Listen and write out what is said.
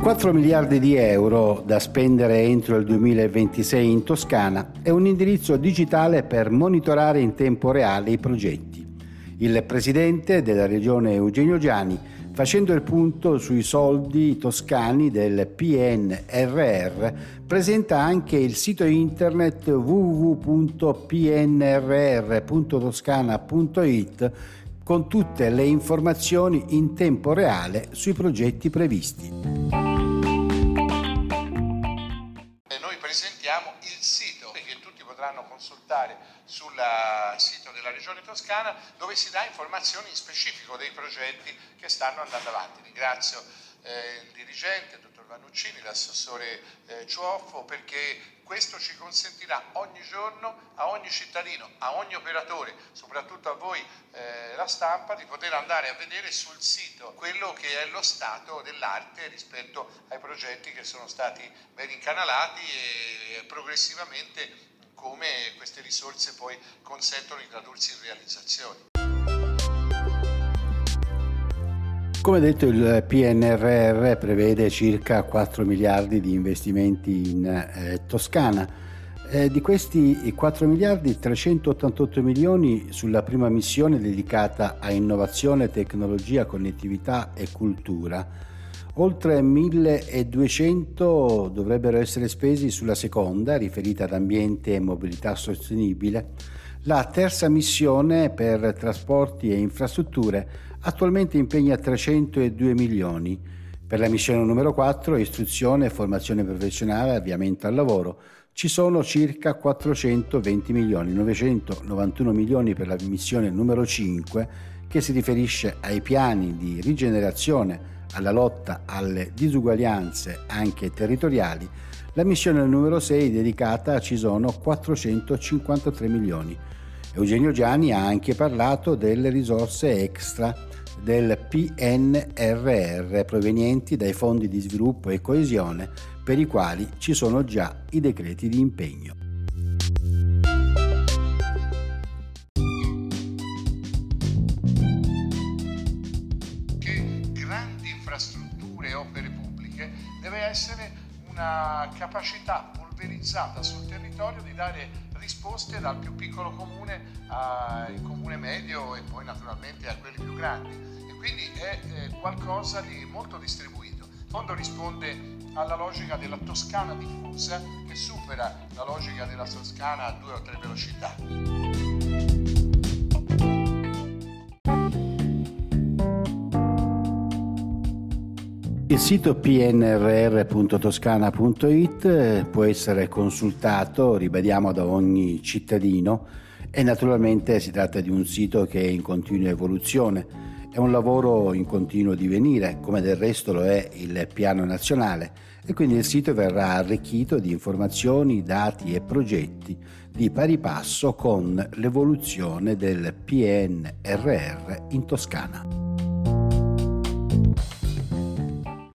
4 miliardi di euro da spendere entro il 2026 in Toscana è un indirizzo digitale per monitorare in tempo reale i progetti. Il presidente della regione Eugenio Giani, facendo il punto sui soldi toscani del PNRR, presenta anche il sito internet www.pnrr.toscana.it con tutte le informazioni in tempo reale sui progetti previsti. Potranno consultare sul sito della Regione Toscana dove si dà informazioni in specifico dei progetti che stanno andando avanti. Ringrazio eh, il dirigente, il dottor Vannuccini, l'assessore eh, Ciuoffo, perché questo ci consentirà ogni giorno a ogni cittadino, a ogni operatore, soprattutto a voi eh, la stampa, di poter andare a vedere sul sito quello che è lo stato dell'arte rispetto ai progetti che sono stati ben incanalati e progressivamente come queste risorse poi consentono di tradursi in realizzazioni. Come detto il PNRR prevede circa 4 miliardi di investimenti in eh, Toscana. Eh, di questi 4 miliardi 388 milioni sulla prima missione dedicata a innovazione, tecnologia, connettività e cultura. Oltre 1200 dovrebbero essere spesi sulla seconda, riferita ad ambiente e mobilità sostenibile. La terza missione per trasporti e infrastrutture attualmente impegna 302 milioni. Per la missione numero 4, istruzione, formazione professionale, avviamento al lavoro, ci sono circa 420 milioni, 991 milioni per la missione numero 5 che si riferisce ai piani di rigenerazione, alla lotta alle disuguaglianze anche territoriali. La missione numero 6 dedicata ci sono 453 milioni. Eugenio Gianni ha anche parlato delle risorse extra del PNRR provenienti dai fondi di sviluppo e coesione per i quali ci sono già i decreti di impegno. Pubbliche deve essere una capacità polverizzata sul territorio di dare risposte dal più piccolo comune al comune medio e poi naturalmente a quelli più grandi e quindi è eh, qualcosa di molto distribuito. Il fondo risponde alla logica della Toscana diffusa che supera la logica della Toscana a due o tre velocità. Il sito pnrr.toscana.it eh, può essere consultato, ribadiamo, da ogni cittadino e naturalmente si tratta di un sito che è in continua evoluzione. È un lavoro in continuo divenire, come del resto lo è il piano nazionale e quindi il sito verrà arricchito di informazioni, dati e progetti di pari passo con l'evoluzione del PNRR in Toscana.